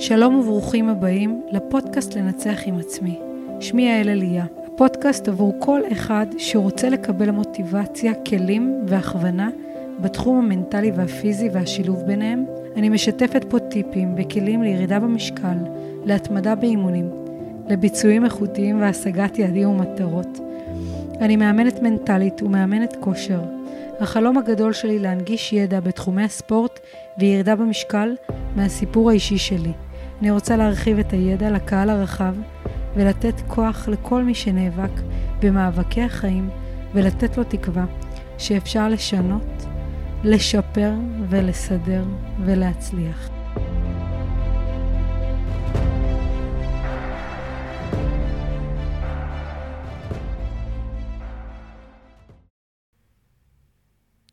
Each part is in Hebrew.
שלום וברוכים הבאים לפודקאסט לנצח עם עצמי. שמי יעל אליה, הפודקאסט עבור כל אחד שרוצה לקבל מוטיבציה, כלים והכוונה בתחום המנטלי והפיזי והשילוב ביניהם. אני משתפת פה טיפים וכלים לירידה במשקל, להתמדה באימונים, לביצועים איכותיים והשגת יעדים ומטרות. אני מאמנת מנטלית ומאמנת כושר. החלום הגדול שלי להנגיש ידע בתחומי הספורט וירידה במשקל מהסיפור האישי שלי. אני רוצה להרחיב את הידע לקהל הרחב ולתת כוח לכל מי שנאבק במאבקי החיים ולתת לו תקווה שאפשר לשנות, לשפר ולסדר ולהצליח.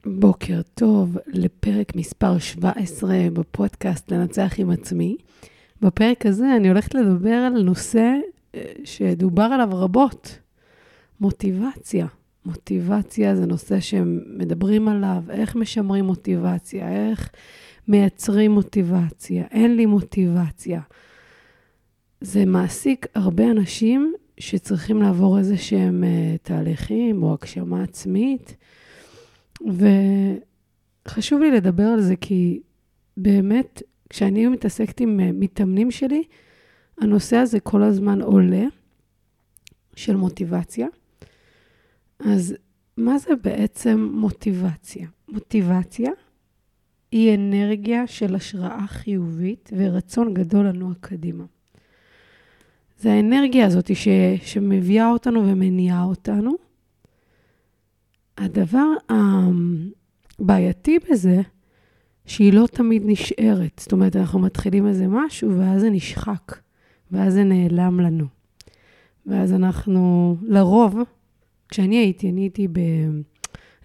בוקר טוב לפרק מספר 17 בפודקאסט לנצח עם עצמי. בפרק הזה אני הולכת לדבר על נושא אה, שדובר עליו רבות, מוטיבציה. מוטיבציה זה נושא שמדברים עליו, איך משמרים מוטיבציה, איך מייצרים מוטיבציה, אין לי מוטיבציה. זה מעסיק הרבה אנשים שצריכים לעבור איזה שהם uh, תהליכים או הגשמה עצמית, וחשוב לי לדבר על זה כי באמת כשאני מתעסקת עם אה, מתאמנים שלי, הנושא הזה כל הזמן עולה, של מוטיבציה. אז מה זה בעצם מוטיבציה? מוטיבציה היא אנרגיה של השראה חיובית ורצון גדול לנוע קדימה. זה האנרגיה הזאת ש, שמביאה אותנו ומניעה אותנו. הדבר הבעייתי בזה, שהיא לא תמיד נשארת. זאת אומרת, אנחנו מתחילים איזה משהו, ואז זה נשחק, ואז זה נעלם לנו. ואז אנחנו, לרוב, כשאני הייתי, אני הייתי ב...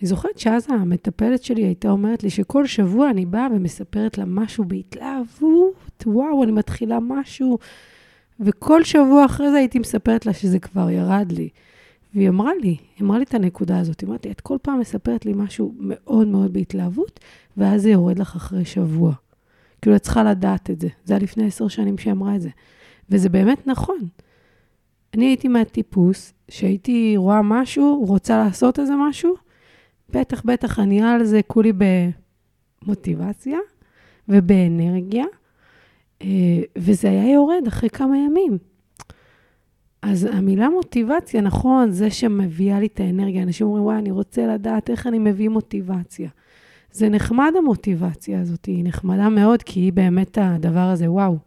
אני זוכרת שאז המטפלת שלי הייתה אומרת לי שכל שבוע אני באה ומספרת לה משהו בהתלהבות, וואו, אני מתחילה משהו, וכל שבוע אחרי זה הייתי מספרת לה שזה כבר ירד לי. והיא אמרה לי, היא אמרה לי את הנקודה הזאת, היא אמרת לי, את כל פעם מספרת לי משהו מאוד מאוד בהתלהבות, ואז זה יורד לך אחרי שבוע. כאילו, את צריכה לדעת את זה. זה היה לפני עשר שנים שהיא אמרה את זה. וזה באמת נכון. אני הייתי מהטיפוס שהייתי רואה משהו, רוצה לעשות איזה משהו, בטח, בטח, אני על זה כולי במוטיבציה ובאנרגיה, אה, וזה היה יורד אחרי כמה ימים. אז המילה מוטיבציה, נכון, זה שמביאה לי את האנרגיה. אנשים אומרים, וואי, אני רוצה לדעת איך אני מביא מוטיבציה. זה נחמד המוטיבציה הזאת, היא נחמדה מאוד, כי היא באמת הדבר הזה, וואו,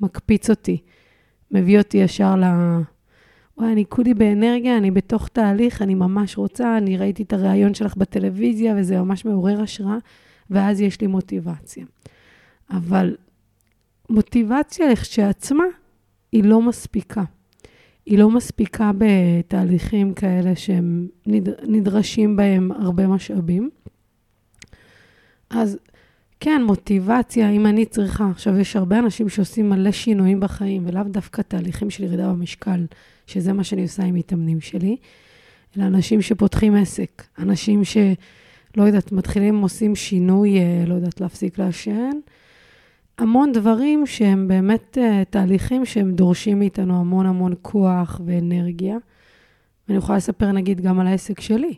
מקפיץ אותי. מביא אותי ישר ל... וואי, אני כולי באנרגיה, אני בתוך תהליך, אני ממש רוצה, אני ראיתי את הריאיון שלך בטלוויזיה, וזה ממש מעורר השראה, ואז יש לי מוטיבציה. אבל מוטיבציה כשעצמה היא לא מספיקה. היא לא מספיקה בתהליכים כאלה שהם נדרשים בהם הרבה משאבים. אז כן, מוטיבציה, אם אני צריכה, עכשיו יש הרבה אנשים שעושים מלא שינויים בחיים, ולאו דווקא תהליכים של ירידה במשקל, שזה מה שאני עושה עם מתאמנים שלי, אלא אנשים שפותחים עסק, אנשים שלא יודעת, מתחילים, עושים שינוי, אה, לא יודעת, להפסיק לעשן, המון דברים שהם באמת uh, תהליכים שהם דורשים מאיתנו המון המון כוח ואנרגיה. ואני יכולה לספר נגיד גם על העסק שלי.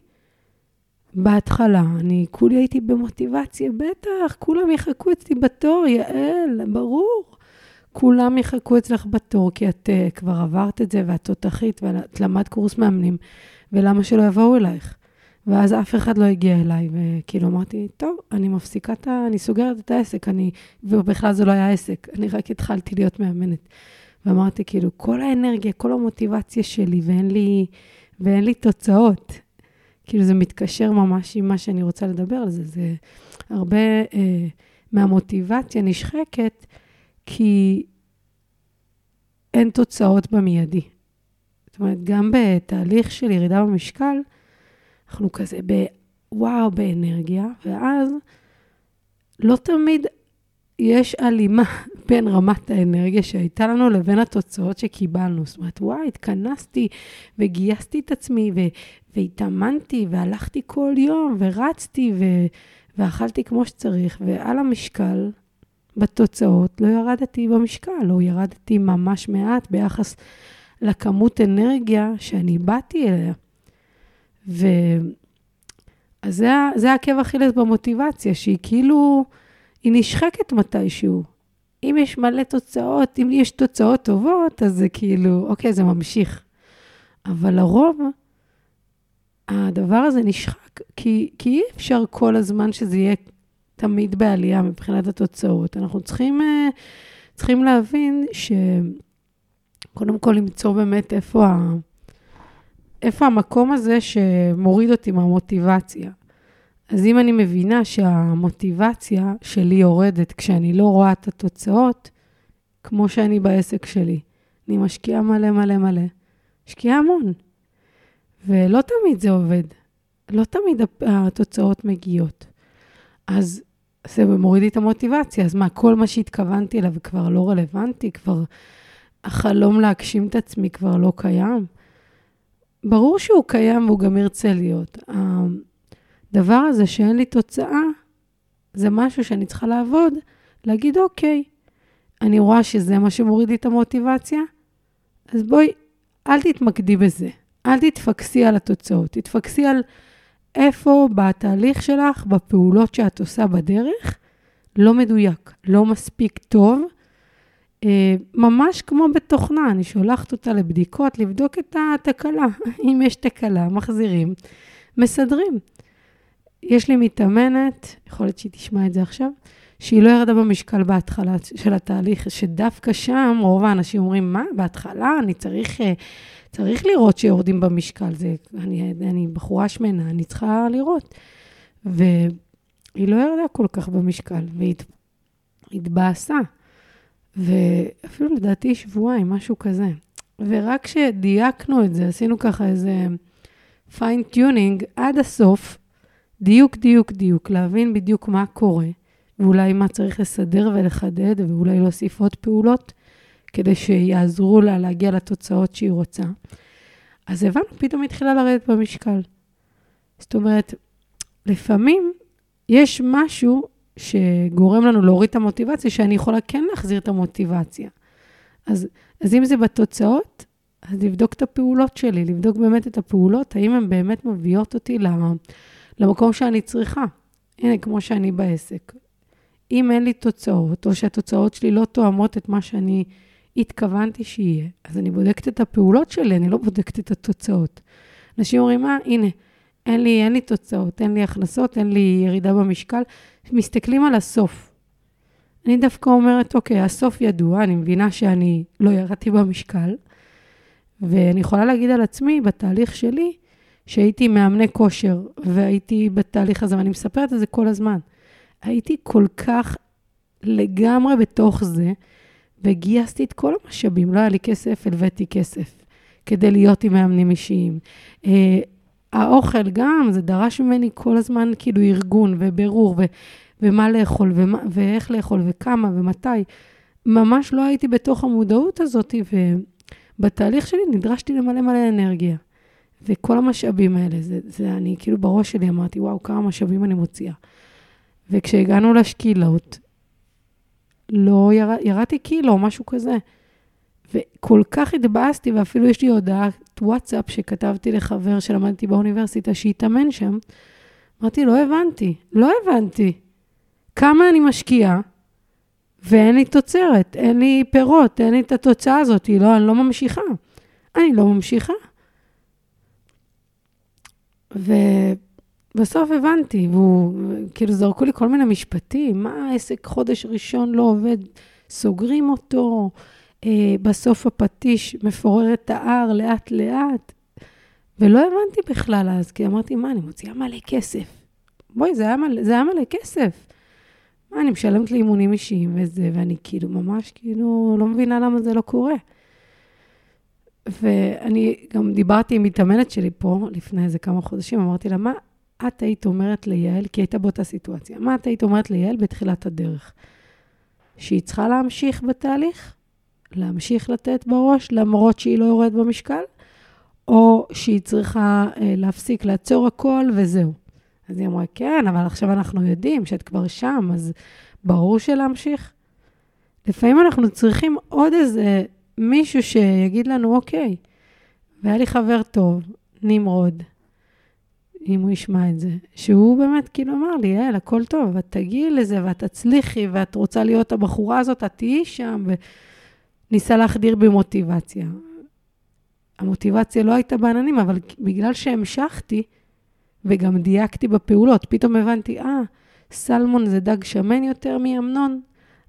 בהתחלה, אני כולי הייתי במוטיבציה, בטח, כולם יחכו אצלי בתור, יעל, ברור. כולם יחכו אצלך בתור, כי את uh, כבר עברת את זה, ואת תותחית, ואת למדת קורס מאמנים, ולמה שלא יבואו אלייך? ואז אף אחד לא הגיע אליי, וכאילו אמרתי, טוב, אני מפסיקה את ה... אני סוגרת את העסק, אני... ובכלל זה לא היה עסק, אני רק התחלתי להיות מאמנת. ואמרתי, כאילו, כל האנרגיה, כל המוטיבציה שלי, ואין לי, ואין לי תוצאות. כאילו, זה מתקשר ממש עם מה שאני רוצה לדבר על זה. זה הרבה אה, מהמוטיבציה נשחקת, כי אין תוצאות במיידי. זאת אומרת, גם בתהליך של ירידה במשקל, אנחנו כזה בוואו, באנרגיה, ואז לא תמיד יש הלימה בין רמת האנרגיה שהייתה לנו לבין התוצאות שקיבלנו. זאת אומרת, וואי, התכנסתי וגייסתי את עצמי ו- והתאמנתי והלכתי כל יום ורצתי ו- ואכלתי כמו שצריך, ועל המשקל בתוצאות, לא ירדתי במשקל, או ירדתי ממש מעט ביחס לכמות אנרגיה שאני באתי אליה. ו... אז זה, זה עקב אכילס במוטיבציה, שהיא כאילו, היא נשחקת מתישהו. אם יש מלא תוצאות, אם יש תוצאות טובות, אז זה כאילו, אוקיי, זה ממשיך. אבל לרוב, הדבר הזה נשחק, כי, כי אי אפשר כל הזמן שזה יהיה תמיד בעלייה מבחינת התוצאות. אנחנו צריכים, אה, צריכים להבין שקודם כל למצוא באמת איפה, ה, איפה המקום הזה שמוריד אותי מהמוטיבציה. אז אם אני מבינה שהמוטיבציה שלי יורדת כשאני לא רואה את התוצאות, כמו שאני בעסק שלי, אני משקיעה מלא מלא מלא, משקיעה המון. ולא תמיד זה עובד, לא תמיד התוצאות מגיעות. אז זה מוריד לי את המוטיבציה, אז מה, כל מה שהתכוונתי אליו כבר לא רלוונטי? כבר החלום להגשים את עצמי כבר לא קיים? ברור שהוא קיים והוא גם ירצה להיות. הדבר הזה שאין לי תוצאה, זה משהו שאני צריכה לעבוד, להגיד, אוקיי, אני רואה שזה מה שמוריד לי את המוטיבציה, אז בואי, אל תתמקדי בזה. אל תתפקסי על התוצאות, תתפקסי על איפה בתהליך שלך, בפעולות שאת עושה בדרך, לא מדויק, לא מספיק טוב. אה, ממש כמו בתוכנה, אני שולחת אותה לבדיקות, לבדוק את התקלה. אם יש תקלה, מחזירים, מסדרים. יש לי מתאמנת, יכול להיות שהיא תשמע את זה עכשיו, שהיא לא ירדה במשקל בהתחלה של התהליך, שדווקא שם רוב האנשים אומרים, מה, בהתחלה אני צריך אה, צריך לראות שיורדים במשקל. זה, אני, אני בחורה שמנה, אני צריכה לראות. והיא לא ירדה כל כך במשקל, והיא התבאסה. ואפילו לדעתי שבועיים, משהו כזה. ורק כשדייקנו את זה, עשינו ככה איזה fine-tuning עד הסוף, דיוק, דיוק, דיוק, להבין בדיוק מה קורה, ואולי מה צריך לסדר ולחדד, ואולי להוסיף עוד פעולות. כדי שיעזרו לה להגיע לתוצאות שהיא רוצה. אז הבנו, פתאום התחילה לרדת במשקל. זאת אומרת, לפעמים יש משהו שגורם לנו להוריד את המוטיבציה, שאני יכולה כן להחזיר את המוטיבציה. אז, אז אם זה בתוצאות, אז לבדוק את הפעולות שלי, לבדוק באמת את הפעולות, האם הן באמת מביאות אותי למקום שאני צריכה. הנה, כמו שאני בעסק. אם אין לי תוצאות, או שהתוצאות שלי לא תואמות את מה שאני התכוונתי שיהיה. אז אני בודקת את הפעולות שלי, אני לא בודקת את התוצאות. אנשים אומרים, אה, הנה, אין לי, אין לי תוצאות, אין לי הכנסות, אין לי ירידה במשקל. מסתכלים על הסוף. אני דווקא אומרת, אוקיי, הסוף ידוע, אני מבינה שאני לא ירדתי במשקל, ואני יכולה להגיד על עצמי, בתהליך שלי, שהייתי מאמני כושר, והייתי בתהליך הזה, ואני מספרת את זה כל הזמן. הייתי כל כך לגמרי בתוך זה, וגייסתי את כל המשאבים, לא היה לי כסף, הלוויתי כסף כדי להיות עם מאמנים אישיים. האוכל גם, זה דרש ממני כל הזמן כאילו ארגון ובירור, ו, ומה לאכול, ומה, ואיך לאכול, וכמה, ומתי. ממש לא הייתי בתוך המודעות הזאת, ובתהליך שלי נדרשתי למלא מלא אנרגיה. וכל המשאבים האלה, זה, זה אני כאילו בראש שלי אמרתי, וואו, כמה משאבים אני מוציאה. וכשהגענו לשקילות, לא ירד, ירדתי קילו, משהו כזה. וכל כך התבאסתי, ואפילו יש לי הודעת וואטסאפ שכתבתי לחבר שלמדתי באוניברסיטה, שהתאמן שם. אמרתי, לא הבנתי, לא הבנתי. כמה אני משקיעה, ואין לי תוצרת, אין לי פירות, אין לי את התוצאה הזאת, לא, אני לא ממשיכה. אני לא ממשיכה. ו... בסוף הבנתי, והוא, כאילו זרקו לי כל מיני משפטים, מה העסק חודש ראשון לא עובד, סוגרים אותו, בסוף הפטיש מפורר את ההר לאט-לאט. ולא הבנתי בכלל אז, כי אמרתי, מה, אני מוציאה מלא כסף. בואי, זה היה מלא, זה היה מלא כסף. מה, אני משלמת לאימונים אישיים וזה, ואני כאילו ממש כאילו לא מבינה למה זה לא קורה. ואני גם דיברתי עם מתאמנת שלי פה לפני איזה כמה חודשים, אמרתי לה, מה, את היית אומרת ליעל, כי הייתה באותה סיטואציה, מה את היית אומרת ליעל בתחילת הדרך? שהיא צריכה להמשיך בתהליך? להמשיך לתת בראש, למרות שהיא לא יורדת במשקל? או שהיא צריכה אה, להפסיק, לעצור הכל וזהו. אז היא אמרה, כן, אבל עכשיו אנחנו יודעים שאת כבר שם, אז ברור שלהמשיך. לפעמים אנחנו צריכים עוד איזה מישהו שיגיד לנו, אוקיי, והיה לי חבר טוב, נמרוד, אם הוא ישמע את זה, שהוא באמת כאילו אמר לי, יעל, הכל טוב, את תגיעי לזה ואת תצליחי ואת רוצה להיות הבחורה הזאת, את תהיי שם, וניסה להחדיר בי מוטיבציה. המוטיבציה לא הייתה בעננים, אבל בגלל שהמשכתי, וגם דייקתי בפעולות, פתאום הבנתי, אה, סלמון זה דג שמן יותר מאמנון,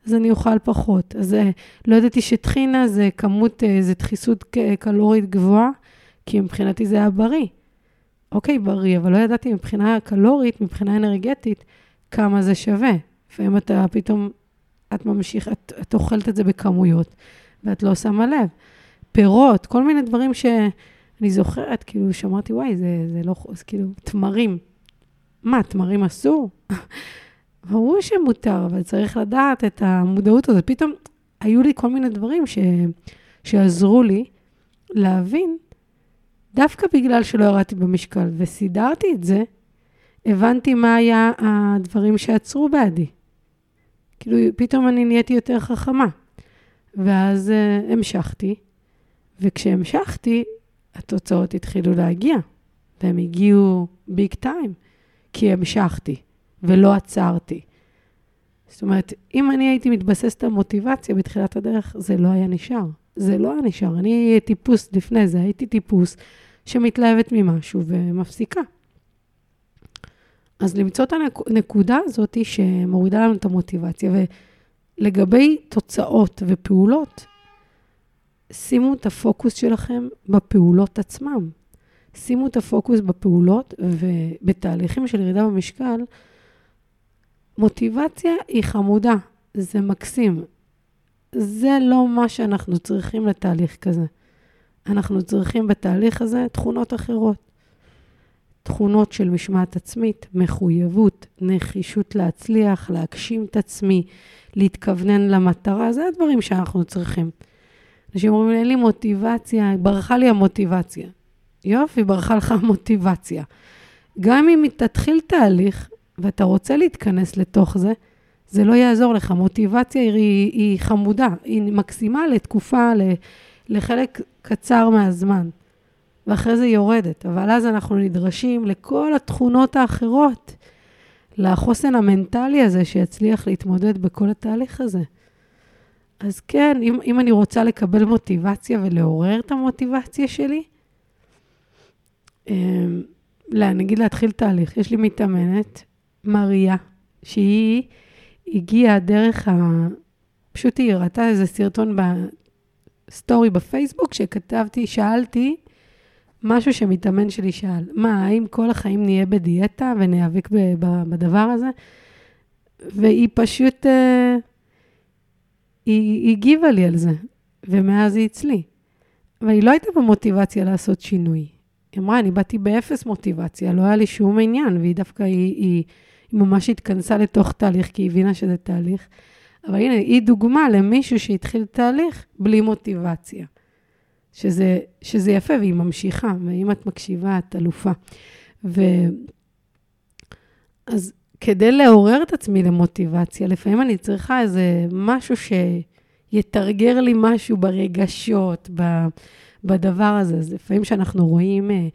אז אני אוכל פחות. אז אה, לא ידעתי שטחינה זה כמות, אה, זה דחיסות קלורית גבוהה, כי מבחינתי זה היה בריא. אוקיי, בריא, אבל לא ידעתי מבחינה קלורית, מבחינה אנרגטית, כמה זה שווה. לפעמים אתה פתאום, את ממשיך, את, את אוכלת את זה בכמויות, ואת לא שמה לב. פירות, כל מיני דברים שאני זוכרת, כאילו, שאמרתי, וואי, זה, זה לא, אז כאילו, תמרים. מה, תמרים אסור? ברור שמותר, אבל צריך לדעת את המודעות הזאת. פתאום היו לי כל מיני דברים ש, שעזרו לי להבין, דווקא בגלל שלא ירדתי במשקל וסידרתי את זה, הבנתי מה היה הדברים שעצרו בעדי. כאילו, פתאום אני נהייתי יותר חכמה. ואז uh, המשכתי, וכשהמשכתי, התוצאות התחילו להגיע, והם הגיעו ביג טיים, כי המשכתי. ולא עצרתי. זאת אומרת, אם אני הייתי מתבססת על מוטיבציה בתחילת הדרך, זה לא היה נשאר. זה לא היה נשאר. אני טיפוס לפני זה, הייתי טיפוס שמתלהבת ממשהו ומפסיקה. אז למצוא את הנקודה הזאת שמורידה לנו את המוטיבציה. ולגבי תוצאות ופעולות, שימו את הפוקוס שלכם בפעולות עצמם. שימו את הפוקוס בפעולות ובתהליכים של ירידה במשקל, מוטיבציה היא חמודה, זה מקסים. זה לא מה שאנחנו צריכים לתהליך כזה. אנחנו צריכים בתהליך הזה תכונות אחרות. תכונות של משמעת עצמית, מחויבות, נחישות להצליח, להגשים את עצמי, להתכוונן למטרה, זה הדברים שאנחנו צריכים. אנשים אומרים, אין לי מוטיבציה, ברחה לי המוטיבציה. יופי, ברחה לך המוטיבציה. גם אם תתחיל תהליך, ואתה רוצה להתכנס לתוך זה, זה לא יעזור לך. מוטיבציה היא, היא חמודה, היא מקסימה לתקופה, לחלק קצר מהזמן, ואחרי זה יורדת. אבל אז אנחנו נדרשים לכל התכונות האחרות, לחוסן המנטלי הזה שיצליח להתמודד בכל התהליך הזה. אז כן, אם, אם אני רוצה לקבל מוטיבציה ולעורר את המוטיבציה שלי, לא, נגיד להתחיל תהליך. יש לי מתאמנת מריה, שהיא הגיעה דרך ה... פשוט היא הראתה איזה סרטון בסטורי בפייסבוק, שכתבתי, שאלתי משהו שמתאמן שלי שאל, מה, האם כל החיים נהיה בדיאטה וניאבק בדבר הזה? והיא פשוט, uh, היא הגיבה לי על זה, ומאז היא אצלי. אבל היא לא הייתה במוטיבציה לעשות שינוי. היא אמרה, אני באתי באפס מוטיבציה, לא היה לי שום עניין, והיא דווקא, היא, היא, היא ממש התכנסה לתוך תהליך, כי היא הבינה שזה תהליך. אבל הנה, היא דוגמה למישהו שהתחיל תהליך בלי מוטיבציה. שזה, שזה יפה, והיא ממשיכה, ואם את מקשיבה, את אלופה. ו... אז כדי לעורר את עצמי למוטיבציה, לפעמים אני צריכה איזה משהו שיתרגר לי משהו ברגשות, בדבר הזה. אז לפעמים כשאנחנו רואים אה,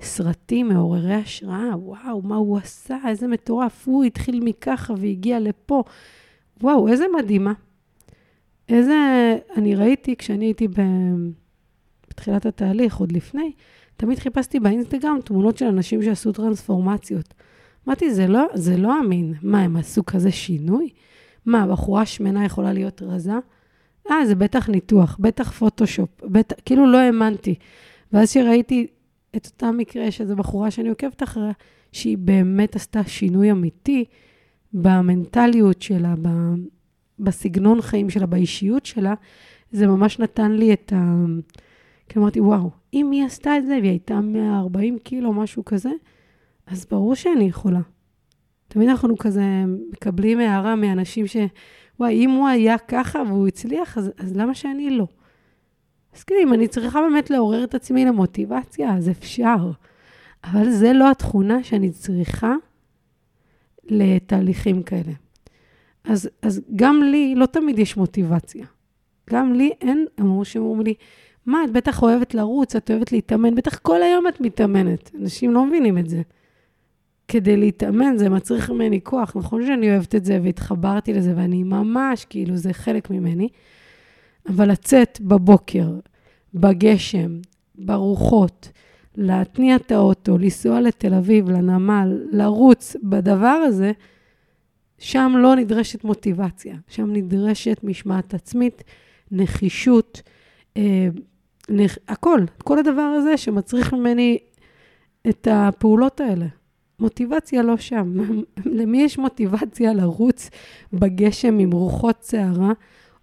סרטים מעוררי השראה, וואו, מה הוא עשה, איזה מטורף, הוא התחיל מככה והגיע לפה. וואו, איזה מדהימה. איזה, אני ראיתי כשאני הייתי ב... בתחילת התהליך, עוד לפני, תמיד חיפשתי באינסטגרם תמונות של אנשים שעשו טרנספורמציות. אמרתי, זה לא, זה לא אמין. מה, הם עשו כזה שינוי? מה, בחורה שמנה יכולה להיות רזה? אה, זה בטח ניתוח, בטח פוטושופ, בטח, כאילו לא האמנתי. ואז שראיתי את אותה מקרה שזו בחורה שאני עוקבת אחריה, שהיא באמת עשתה שינוי אמיתי במנטליות שלה, בסגנון חיים שלה, באישיות שלה, זה ממש נתן לי את ה... כי אמרתי, וואו, אם היא עשתה את זה והיא הייתה 140 קילו, משהו כזה, אז ברור שאני יכולה. תמיד אנחנו כזה מקבלים הערה מאנשים ש... וואי, אם הוא היה ככה והוא הצליח, אז, אז למה שאני לא? אז כאילו, אם אני צריכה באמת לעורר את עצמי למוטיבציה, אז אפשר. אבל זה לא התכונה שאני צריכה לתהליכים כאלה. אז, אז גם לי לא תמיד יש מוטיבציה. גם לי אין, אמרו שאומרים לי, מה, את בטח אוהבת לרוץ, את אוהבת להתאמן, בטח כל היום את מתאמנת. אנשים לא מבינים את זה. כדי להתאמן זה מצריך ממני כוח. נכון שאני אוהבת את זה והתחברתי לזה, ואני ממש, כאילו, זה חלק ממני. אבל לצאת בבוקר, בגשם, ברוחות, להתניע את האוטו, לנסוע לתל אביב, לנמל, לרוץ בדבר הזה, שם לא נדרשת מוטיבציה, שם נדרשת משמעת עצמית, נחישות, אה. הכל, כל הדבר הזה שמצריך ממני את הפעולות האלה. מוטיבציה לא שם. למי יש מוטיבציה לרוץ בגשם עם רוחות סערה,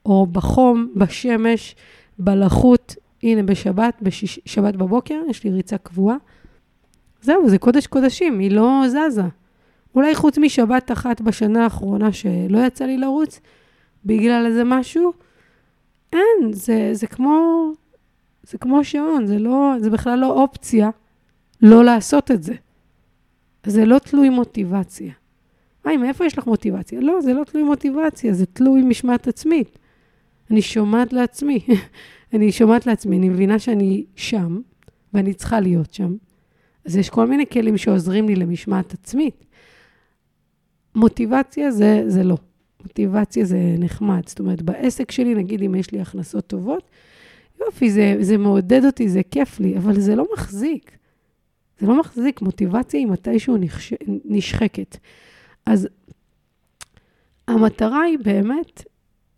או בחום, בשמש, בלחות? הנה, בשבת, בשבת בבוקר, יש לי ריצה קבועה. זהו, זה קודש קודשים, היא לא זזה. אולי חוץ משבת אחת בשנה האחרונה שלא יצא לי לרוץ, בגלל איזה משהו, אין, זה, זה כמו, זה כמו שעון, זה לא, זה בכלל לא אופציה לא לעשות את זה. זה לא תלוי מוטיבציה. היי, מאיפה יש לך מוטיבציה? לא, זה לא תלוי מוטיבציה, זה תלוי משמעת עצמית. אני שומעת לעצמי, אני שומעת לעצמי, אני מבינה שאני שם, ואני צריכה להיות שם. אז יש כל מיני כלים שעוזרים לי למשמעת עצמית. מוטיבציה זה, זה לא. מוטיבציה זה נחמד. זאת אומרת, בעסק שלי, נגיד אם יש לי הכנסות טובות, יופי, זה, זה מעודד אותי, זה כיף לי, אבל זה לא מחזיק. זה לא מחזיק, מוטיבציה היא מתישהו נשח... נשחקת. אז המטרה היא באמת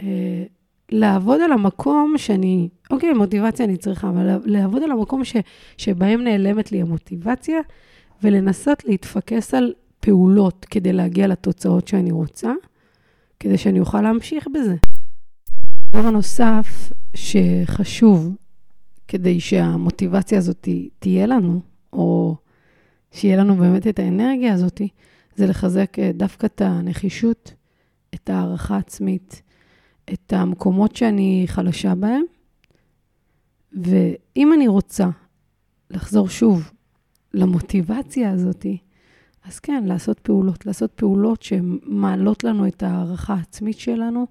אה, לעבוד על המקום שאני, אוקיי, מוטיבציה אני צריכה, אבל לעבוד על המקום ש, שבהם נעלמת לי המוטיבציה, ולנסות להתפקס על פעולות כדי להגיע לתוצאות שאני רוצה, כדי שאני אוכל להמשיך בזה. דבר נוסף שחשוב כדי שהמוטיבציה הזאת תהיה לנו, או שיהיה לנו באמת את האנרגיה הזאת, זה לחזק אה, דווקא את הנחישות, את הערכה עצמית, את המקומות שאני חלשה בהם. ואם אני רוצה לחזור שוב למוטיבציה הזאת, אז כן, לעשות פעולות, לעשות פעולות שמעלות לנו את הערכה העצמית שלנו,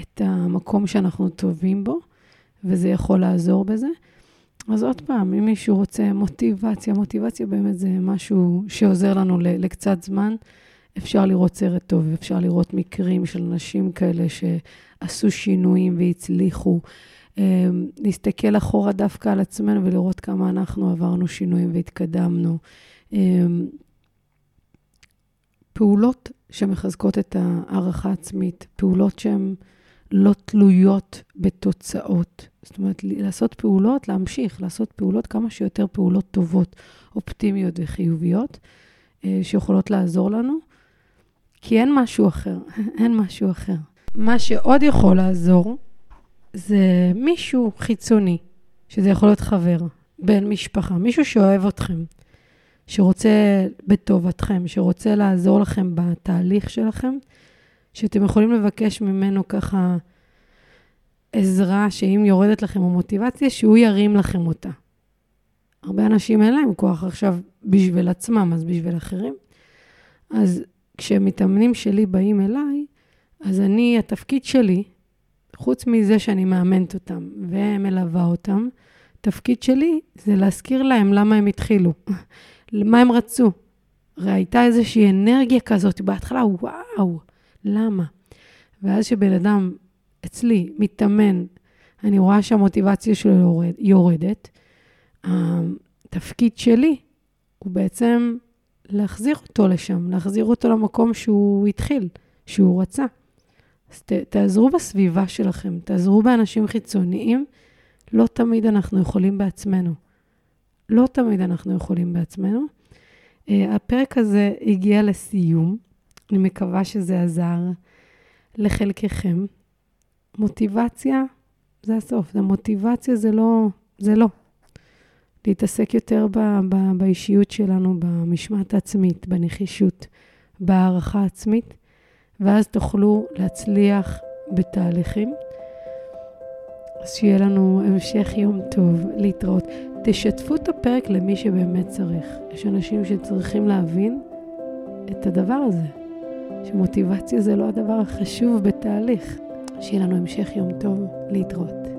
את המקום שאנחנו טובים בו, וזה יכול לעזור בזה. אז עוד פעם, אם מישהו רוצה מוטיבציה, מוטיבציה באמת זה משהו שעוזר לנו לקצת זמן. אפשר לראות סרט טוב, אפשר לראות מקרים של נשים כאלה שעשו שינויים והצליחו. אמ, להסתכל אחורה דווקא על עצמנו ולראות כמה אנחנו עברנו שינויים והתקדמנו. אמ, פעולות שמחזקות את הערכה העצמית, פעולות שהן לא תלויות בתוצאות. זאת אומרת, לעשות פעולות, להמשיך, לעשות פעולות, כמה שיותר פעולות טובות, אופטימיות וחיוביות, אה, שיכולות לעזור לנו, כי אין משהו אחר, אין משהו אחר. מה שעוד יכול לעזור, זה מישהו חיצוני, שזה יכול להיות חבר, בן משפחה, מישהו שאוהב אתכם, שרוצה בטובתכם, שרוצה לעזור לכם בתהליך שלכם, שאתם יכולים לבקש ממנו ככה עזרה, שאם יורדת לכם המוטיבציה, שהוא ירים לכם אותה. הרבה אנשים אין להם כוח עכשיו בשביל עצמם, אז בשביל אחרים. אז כשמתאמנים שלי באים אליי, אז אני, התפקיד שלי, חוץ מזה שאני מאמנת אותם ומלווה אותם, התפקיד שלי זה להזכיר להם למה הם התחילו, מה הם רצו. הרי הייתה איזושהי אנרגיה כזאת בהתחלה, וואו, למה? ואז שבן אדם אצלי מתאמן, אני רואה שהמוטיבציה שלו יורד, יורדת, התפקיד שלי הוא בעצם להחזיר אותו לשם, להחזיר אותו למקום שהוא התחיל, שהוא רצה. אז ת, תעזרו בסביבה שלכם, תעזרו באנשים חיצוניים. לא תמיד אנחנו יכולים בעצמנו. לא תמיד אנחנו יכולים בעצמנו. Uh, הפרק הזה הגיע לסיום. אני מקווה שזה עזר לחלקכם. מוטיבציה זה הסוף, זה מוטיבציה זה לא, זה לא. להתעסק יותר ב, ב, באישיות שלנו, במשמעת העצמית, בנחישות, בהערכה עצמית, ואז תוכלו להצליח בתהליכים. אז שיהיה לנו המשך יום טוב, להתראות. תשתפו את הפרק למי שבאמת צריך. יש אנשים שצריכים להבין את הדבר הזה. שמוטיבציה זה לא הדבר החשוב בתהליך. שיהיה לנו המשך יום טוב להתראות.